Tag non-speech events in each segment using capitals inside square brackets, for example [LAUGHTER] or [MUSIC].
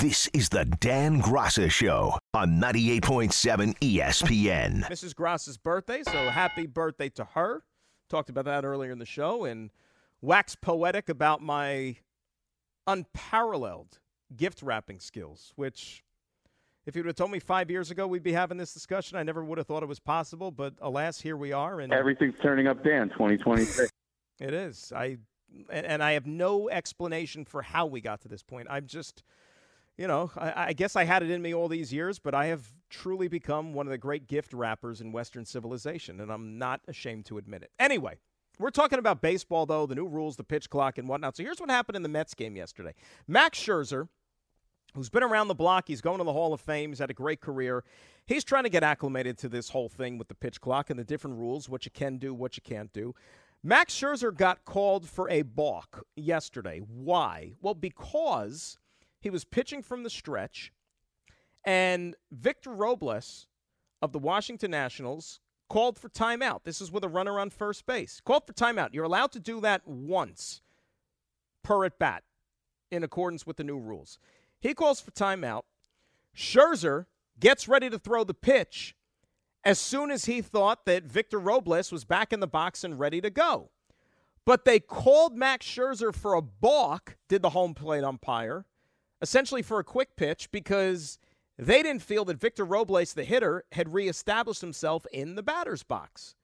This is the Dan Graca Show on 98.7 ESPN. Mrs. Grass's birthday, so happy birthday to her. Talked about that earlier in the show and waxed poetic about my unparalleled gift wrapping skills, which if you would have told me five years ago we'd be having this discussion, I never would have thought it was possible. But alas, here we are, and Everything's turning up, Dan. 2026. it is. I and, and I have no explanation for how we got to this point. I'm just, you know, I, I guess I had it in me all these years, but I have truly become one of the great gift wrappers in Western civilization, and I'm not ashamed to admit it. Anyway, we're talking about baseball, though, the new rules, the pitch clock, and whatnot. So here's what happened in the Mets game yesterday. Max Scherzer, who's been around the block, he's going to the Hall of Fame, he's had a great career. He's trying to get acclimated to this whole thing with the pitch clock and the different rules, what you can do, what you can't do. Max Scherzer got called for a balk yesterday. Why? Well, because he was pitching from the stretch, and Victor Robles of the Washington Nationals called for timeout. This is with a runner on first base. Called for timeout. You're allowed to do that once per at bat in accordance with the new rules. He calls for timeout. Scherzer gets ready to throw the pitch as soon as he thought that Victor Robles was back in the box and ready to go. But they called Max Scherzer for a balk, did the home plate umpire, essentially for a quick pitch because they didn't feel that Victor Robles, the hitter, had reestablished himself in the batter's box.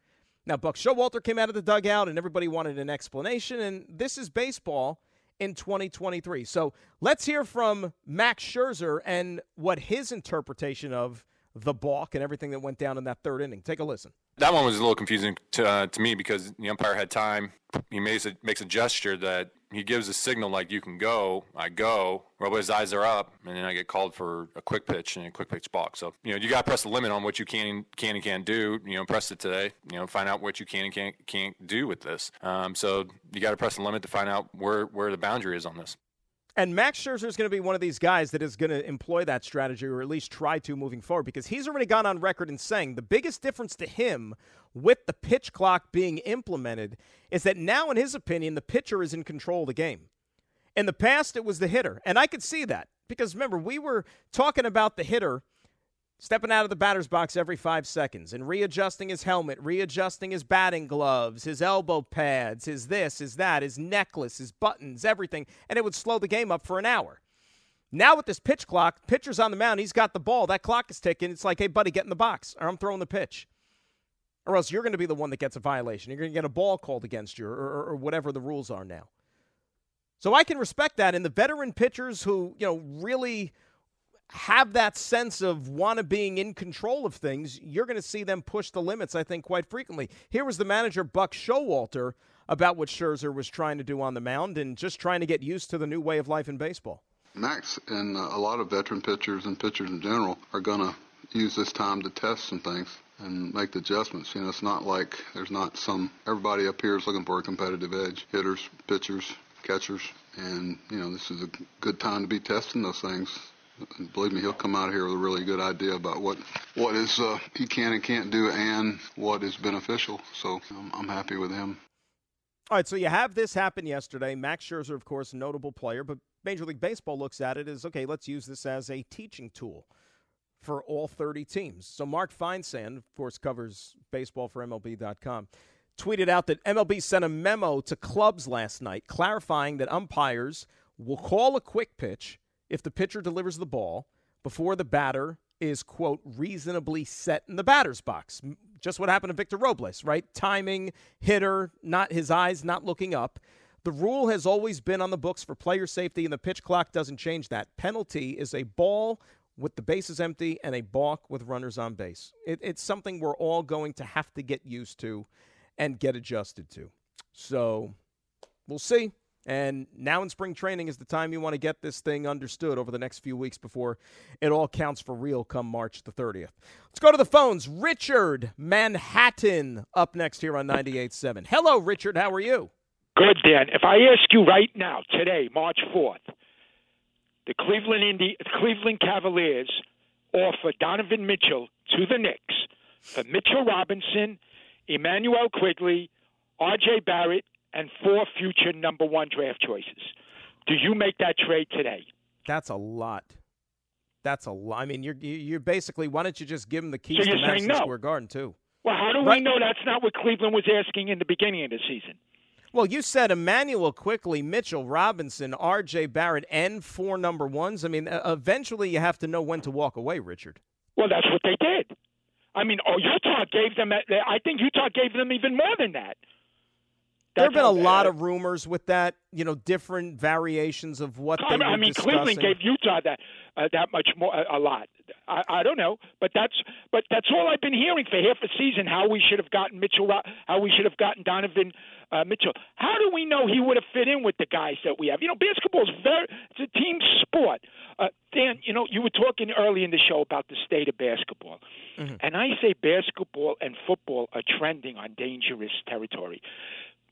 Now, Buck Showalter came out of the dugout and everybody wanted an explanation, and this is baseball in 2023. So let's hear from Max Scherzer and what his interpretation of the balk and everything that went down in that third inning. Take a listen. That one was a little confusing to, uh, to me because the umpire had time. He makes a, makes a gesture that he gives a signal like you can go. I go. Robles' eyes are up, and then I get called for a quick pitch and a quick pitch balk. So you know you got to press the limit on what you can can and can't do. You know, press it today. You know, find out what you can and can't can't do with this. Um, so you got to press the limit to find out where where the boundary is on this. And Max Scherzer is going to be one of these guys that is going to employ that strategy or at least try to moving forward because he's already gone on record in saying the biggest difference to him with the pitch clock being implemented is that now, in his opinion, the pitcher is in control of the game. In the past, it was the hitter. And I could see that because remember, we were talking about the hitter stepping out of the batter's box every five seconds and readjusting his helmet, readjusting his batting gloves, his elbow pads, his this, his that, his necklace, his buttons, everything, and it would slow the game up for an hour. Now with this pitch clock, pitcher's on the mound, he's got the ball, that clock is ticking. It's like, hey, buddy, get in the box, or I'm throwing the pitch. Or else you're going to be the one that gets a violation. You're going to get a ball called against you, or, or, or whatever the rules are now. So I can respect that. And the veteran pitchers who, you know, really have that sense of wanna being in control of things, you're going to see them push the limits, I think, quite frequently. Here was the manager, Buck Showalter, about what Scherzer was trying to do on the mound and just trying to get used to the new way of life in baseball. Max and uh, a lot of veteran pitchers and pitchers in general are going to use this time to test some things and make the adjustments. You know, it's not like there's not some, everybody up here is looking for a competitive edge hitters, pitchers, catchers. And, you know, this is a good time to be testing those things. And believe me, he'll come out here with a really good idea about what what is uh, he can and can't do and what is beneficial. So um, I'm happy with him. All right, so you have this happen yesterday. Max Scherzer, of course, notable player, but Major League Baseball looks at it as okay, let's use this as a teaching tool for all 30 teams. So Mark Feinsand, of course, covers baseball for MLB.com, tweeted out that MLB sent a memo to clubs last night clarifying that umpires will call a quick pitch if the pitcher delivers the ball before the batter is, quote, reasonably set in the batter's box. Just what happened to Victor Robles, right? Timing, hitter, not his eyes not looking up. The rule has always been on the books for player safety, and the pitch clock doesn't change that. Penalty is a ball with the bases empty and a balk with runners on base. It, it's something we're all going to have to get used to and get adjusted to. So we'll see. And now in spring training is the time you want to get this thing understood over the next few weeks before it all counts for real come March the 30th. Let's go to the phones. Richard, Manhattan, up next here on 98.7. Hello, Richard. How are you? Good, Dan. If I ask you right now, today, March 4th, the Cleveland Indi- Cleveland Cavaliers offer Donovan Mitchell to the Knicks for Mitchell Robinson, Emmanuel Quickley, R.J. Barrett, and four future number one draft choices. Do you make that trade today? That's a lot. That's a lot. I mean, you're you're basically. Why don't you just give them the keys So to Madison no? Square Garden too? Well, how do Right. we know that's not what Cleveland was asking in the beginning of the season? Well, you said Emmanuel Quickley, Mitchell Robinson, R.J. Barrett, and four number ones. I mean, eventually you have to know when to walk away, Richard. Well, that's what they did. I mean, oh, Utah gave them. I think Utah gave them even more than that. There have been a lot of rumors with that, you know, different variations of what I they I mean discussing. Cleveland gave Utah that uh, that much more, a, a lot. I, I don't know, but that's but that's all I've been hearing for half a season. How we should have gotten Mitchell, how we should have gotten Donovan uh, Mitchell. How do we know he would have fit in with the guys that we have? You know, basketball is very it's a team sport. Uh, Dan, you know, you were talking early in the show about the state of basketball, and I say basketball and football are trending on dangerous territory.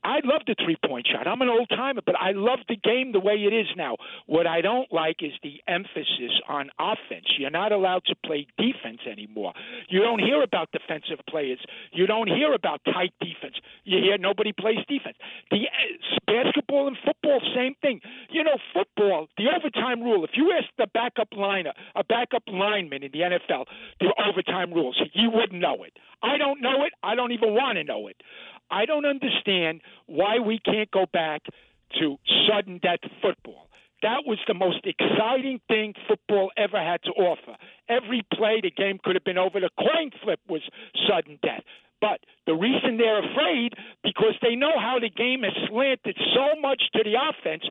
I love the three point shot. I'm an old timer, but I love the game the way it is now. What I don't like is the emphasis on offense. You're not allowed to play defense anymore. You don't hear about defensive players. You don't hear about tight defense. You hear nobody plays defense. The uh, basketball and football, same thing. You know, football, the overtime rule. If you ask the backup liner, a backup lineman in the NFL, the overtime rules, he wouldn't know it. I don't know it. I don't even want to know it. I don't understand why we can't go back to sudden death football. That was the most exciting thing football ever had to offer. Every play, the game could have been over. The coin flip was sudden death. But the reason they're afraid, because they know how the game has slanted so much to the offense,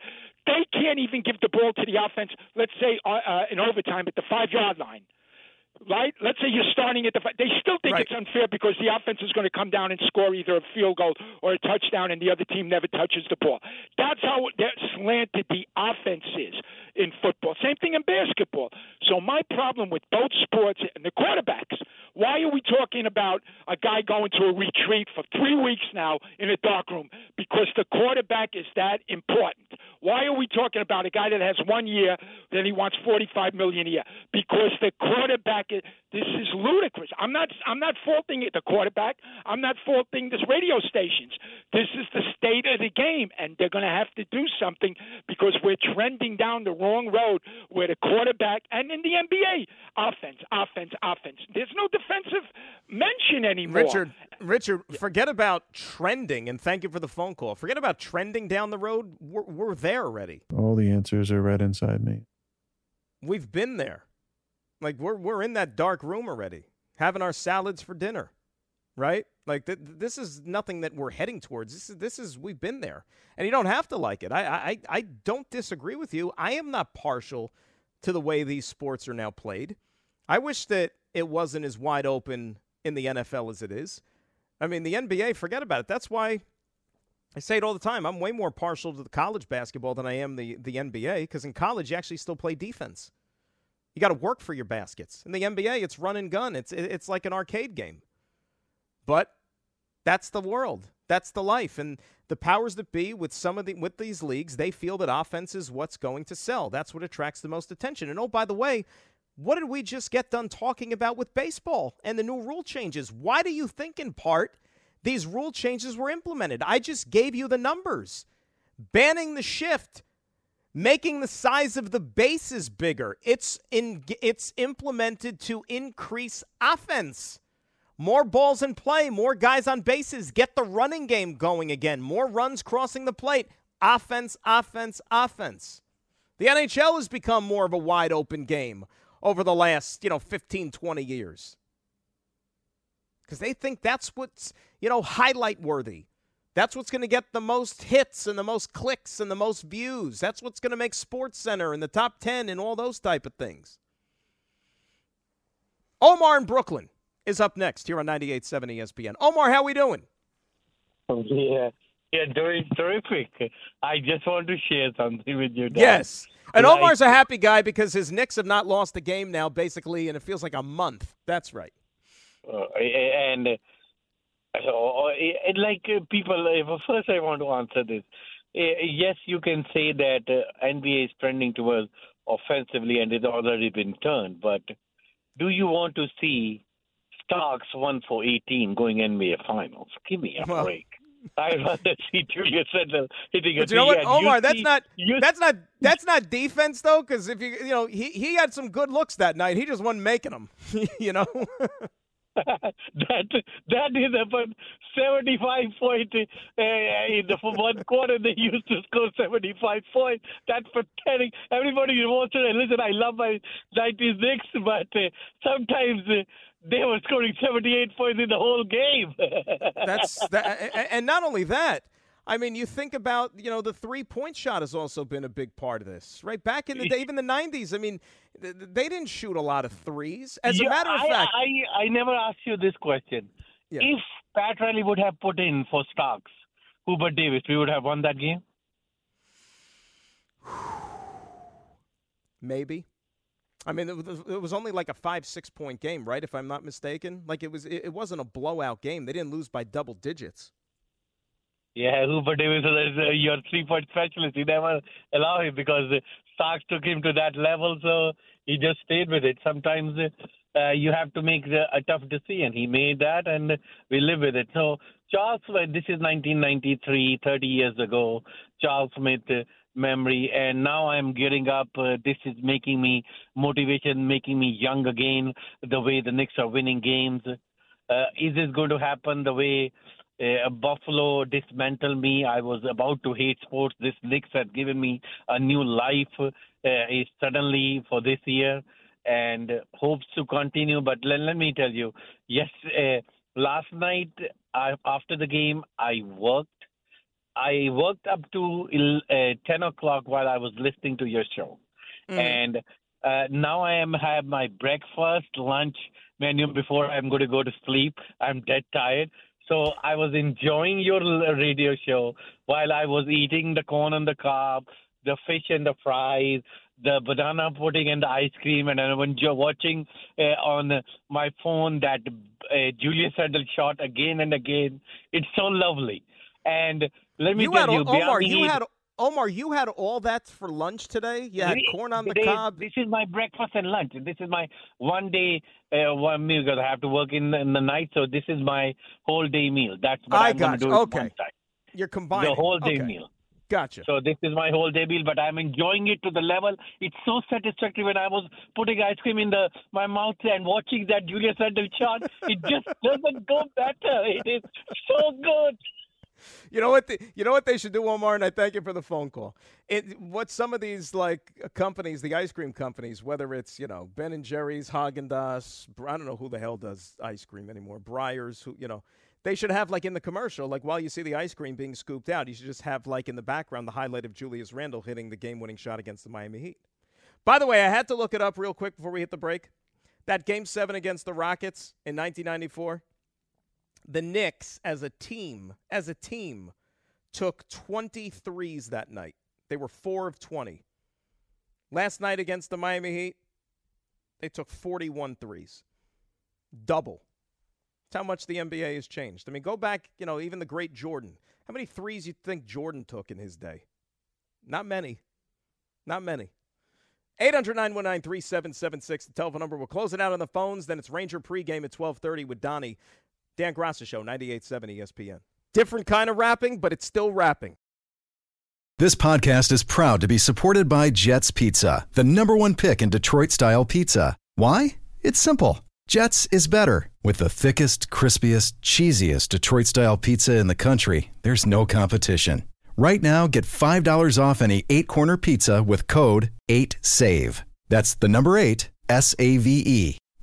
they can't even give the ball to the offense, let's say uh, uh, in overtime at the five yard line right? Let's say you're starting at the. They still think Right. it's unfair because the offense is going to come down and score either a field goal or a touchdown, and the other team never touches the ball. That's how slanted the offense is in football. Same thing in basketball. So my problem with both sports and the quarterbacks. Why are we talking about a guy going to a retreat for three weeks now in a dark room? Because the quarterback is that important. Why are we talking about a guy that has one year, then he wants forty-five million a year? Because the quarterback. Is, this is ludicrous. I'm not. I'm not faulting it, the quarterback. I'm not faulting this radio stations. This is the state of the game, and they're going to have to do something because we're trending down the wrong road. Where the quarterback and in the NBA, offense, offense, offense. There's no defensive mention anymore. Richard, Richard, forget about trending, and thank you for the phone call. Forget about trending down the road. We're, we're there already. All the answers are right inside me. We've been there. Like we're we're in that dark room already, having our salads for dinner, right? Like th- this is nothing that we're heading towards. This is this is we've been there, and you don't have to like it. I I I don't disagree with you. I am not partial to the way these sports are now played. I wish that it wasn't as wide open in the NFL as it is. I mean, the NBA, forget about it. That's why I say it all the time. I'm way more partial to the college basketball than I am the, the NBA because in college, you actually still play defense. You got to work for your baskets. In the NBA, it's run and gun, it's, it's like an arcade game. But that's the world. That's the life. And the powers that be with some of the with these leagues, they feel that offense is what's going to sell. That's what attracts the most attention. And oh, by the way, what did we just get done talking about with baseball and the new rule changes? Why do you think, in part, these rule changes were implemented? I just gave you the numbers. Banning the shift, making the size of the bases bigger. It's in it's implemented to increase offense. More balls in play, more guys on bases, get the running game going again, more runs crossing the plate. Offense, offense, offense. The NHL has become more of a wide open game over the last, you know, 15, 20 years. Because they think that's what's, you know, highlight worthy. That's what's going to get the most hits and the most clicks and the most views. That's what's going to make Sports Center in the top 10 and all those type of things. Omar in Brooklyn is up next here on 98.7 ESPN. Omar, how we doing? Oh, [LAUGHS] yeah. Yeah, doing terrific. I just want to share something with you. Dan. Yes. And Like- Omar's a happy guy because his Knicks have not lost a game now, basically, and it feels like a month. That's right. Uh, and so, uh, like uh, people, uh, first I want to answer this. Yes, you can say that uh, NBA is trending towards offensively and it's already been turned, but do you want to see Starks 1 for 18 going NBA Finals? Give me a Well- break. I'd rather [LAUGHS] see Julius Randle hitting a But you know what, Omar? you That's see- not that's not that's not defense though, because if you you know he he had some good looks that night. He just wasn't making them. [LAUGHS] you know. [LAUGHS] [LAUGHS] that that is about seventy five point uh, in the one quarter they used to score seventy five points. That's pathetic. Everybody wants to listen. I love my nineties Knicks, but uh, sometimes uh, they were scoring seventy eight points in the whole game. [LAUGHS] That's that, and not only that. I mean, you think about you know the three point shot has also been a big part of this, right? Back in the day, even the '90s. I mean, th- th- they didn't shoot a lot of threes. As a matter of I, fact, I I never asked you this question. Yeah. If Pat Riley would have put in for Starks, Hubert Davis, we would have won that game. [SIGHS] maybe. I mean, it was, only like a five six point game, right? If I'm not mistaken, like it was. It wasn't a blowout game. They didn't lose by double digits. Yeah, Hubert Davis is uh, your three-point specialist. You never allow him because Starks took him to that level, so he just stayed with it. Sometimes uh, you have to make the, a tough decision. He made that, and we live with it. So Charles this is 1993, 30 years ago. Charles Smith uh, memory, and now I'm gearing up. Uh, this is making me motivation, making me young again. The way the Knicks are winning games. Uh, is this going to happen the way? Uh, Buffalo dismantled me. I was about to hate sports. This Knicks has given me a new life uh, is suddenly for this year and hopes to continue. But let, let me tell you, yes, uh, last night I, after the game, I worked. I worked up to uh, 10 o'clock while I was listening to your show. And uh, now I am have my breakfast, lunch menu before I'm going to go to sleep. I'm dead tired. So I was enjoying your radio show while I was eating the corn on the cob, the fish and the fries, the banana pudding and the ice cream, and I was watching uh, on my phone that uh, Julius Randle shot again and again. It's so lovely. And let me you tell had you, Omar. You had Omar. You had all that for lunch today. You had corn on the cob. This is my breakfast and lunch. This is my one day uh, one meal because I have to work in, in the night. So this is my whole day meal. That's what I I'm going to do. Okay. one time. You're combining The whole day Okay. meal. Gotcha. So this is my whole day meal, but I'm enjoying it to the level. It's so satisfactory when I was putting ice cream in the my mouth and watching that Julius Randle shot. It just [LAUGHS] doesn't go better. It is so good. You know what? The, you know what they should do, Omar. And I thank you for the phone call. It, what some of these like companies, the ice cream companies, whether it's you know Ben and Jerry's, Haagen Dazs, I don't know who the hell does ice cream anymore. Breyers, who you know, they should have like in the commercial, like while you see the ice cream being scooped out, you should just have like in the background the highlight of Julius Randle hitting the game-winning shot against the Miami Heat. By the way, I had to look it up real quick before we hit the break. That game seven against the Rockets in 1994 the Knicks as a team, as a team, took 23s that night. They were 4 of 20. Last night against the Miami Heat, they took 41 threes. Double. That's how much the NBA has changed. I mean, go back, you know, even the great Jordan. How many threes you think Jordan took in his day? Not many. Not many. 800 919 3776, the telephone number. We'll close it out on the phones. Then it's Ranger pregame at 1230 with Donnie. Dan Graca Show, 98.7 ESPN. Different kind of rapping, but it's still rapping. This podcast is proud to be supported by Jets Pizza, the number one pick in Detroit style pizza. Why? It's simple. Jets is better. With the thickest, crispiest, cheesiest Detroit style pizza in the country, there's no competition. Right now, get $5 off any eight corner pizza with code 8SAVE. That's the number eight, S A V E.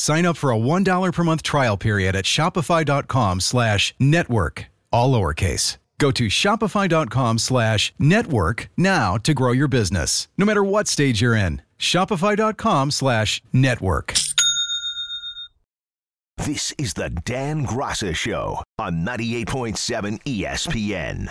Sign up for a $1 per month trial period at shopify.com slash network, all lowercase. Go to shopify.com slash network now to grow your business, no matter what stage you're in. Shopify.com slash network. This is the Dan Graca Show on 98.7 ESPN.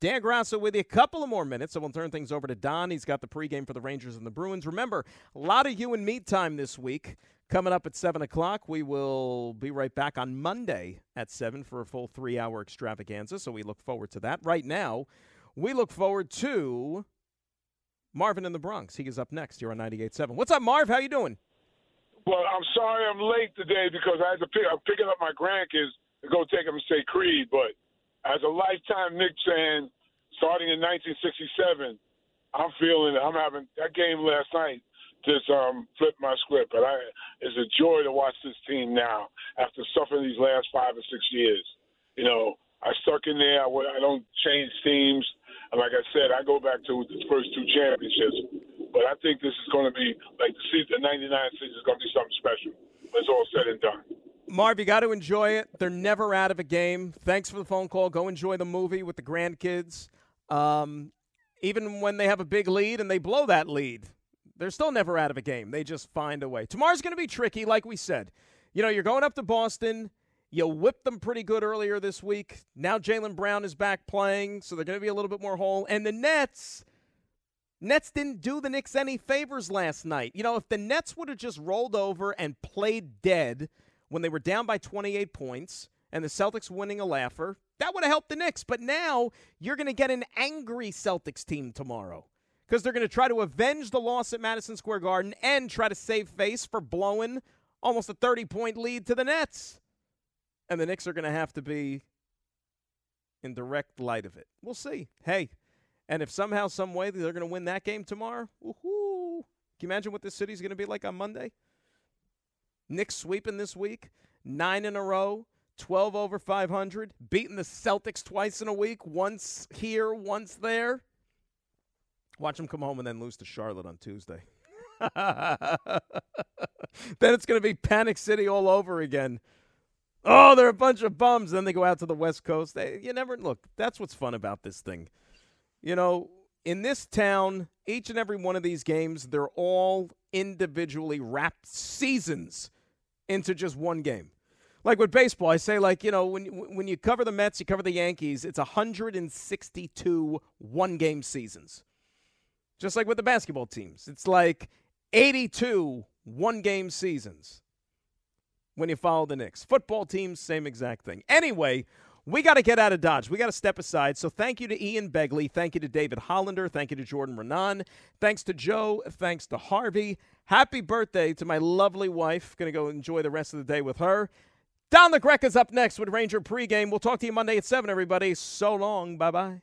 Dan Graca with you. A couple of more minutes, so we'll turn things over to Don. He's got the pregame for the Rangers and the Bruins. Remember, a lot of you and me time this week. Coming up at 7 o'clock, we will be right back on Monday at 7 for a full three hour extravaganza, so we look forward to that. Right now, we look forward to Marvin in the Bronx. He is up next here on 98.7. What's up, Marv? How you doing? Well, I'm sorry I'm late today because I had to pick. I'm picking up my grandkids to go take them to say Creed. But as a lifetime Knicks fan, starting in 1967, I'm feeling. I'm having that game last night. Just um, flipped my script, but I it's a joy to watch this team now after suffering these last five or six years. You know, I stuck in there. I, I don't change teams. And like I said, I go back to the first two championships. But I think this is going to be like the season, the '99 season is going to be something special. It's all said and done. Marv, you got to enjoy it. They're never out of a game. Thanks for the phone call. Go enjoy the movie with the grandkids. Um, even when they have a big lead and they blow that lead, they're still never out of a game. They just find a way. Tomorrow's going to be tricky, like we said. You know, you're going up to Boston. You whipped them pretty good earlier this week. Now Jaylen Brown is back playing, so they're going to be a little bit more whole. And the Nets, Nets didn't do the Knicks any favors last night. You know, if the Nets would have just rolled over and played dead when they were down by 28 points and the Celtics winning a laugher, that would have helped the Knicks. But now you're going to get an angry Celtics team tomorrow because they're going to try to avenge the loss at Madison Square Garden and try to save face for blowing almost a 30 point lead to the Nets. And the Knicks are going to have to be in direct light of it. We'll see. Hey, and if somehow, some way they're going to win that game tomorrow, woohoo! Can you imagine what this city's going to be like on Monday? Knicks sweeping this week, nine in a row, 12 over 500, beating the Celtics twice in a week, once here, once there. Watch them come home and then lose to Charlotte on Tuesday. [LAUGHS] then it's going to be Panic City all over again. oh, they're a bunch of bums. Then they go out to the West Coast. They, you never look. That's what's fun about this thing. You know, in this town, each and every one of these games, they're all individually wrapped seasons into just one game. Like with baseball, I say like you know when when you cover the Mets, you cover the Yankees. It's 162 one game seasons. Just like with the basketball teams, it's like 82 one game seasons when you follow the Knicks. Football teams, same exact thing. Anyway, we got to get out of Dodge. We got to step aside. So thank you to Ian Begley. Thank you to David Hollander. Thank you to Jordan Raanan. Thanks to Joe. Thanks to Harvey. Happy birthday to my lovely wife. Going to go enjoy the rest of the day with her. Don La Greca's up next with Ranger pregame. We'll talk to you Monday at 7, everybody. So long. Bye bye.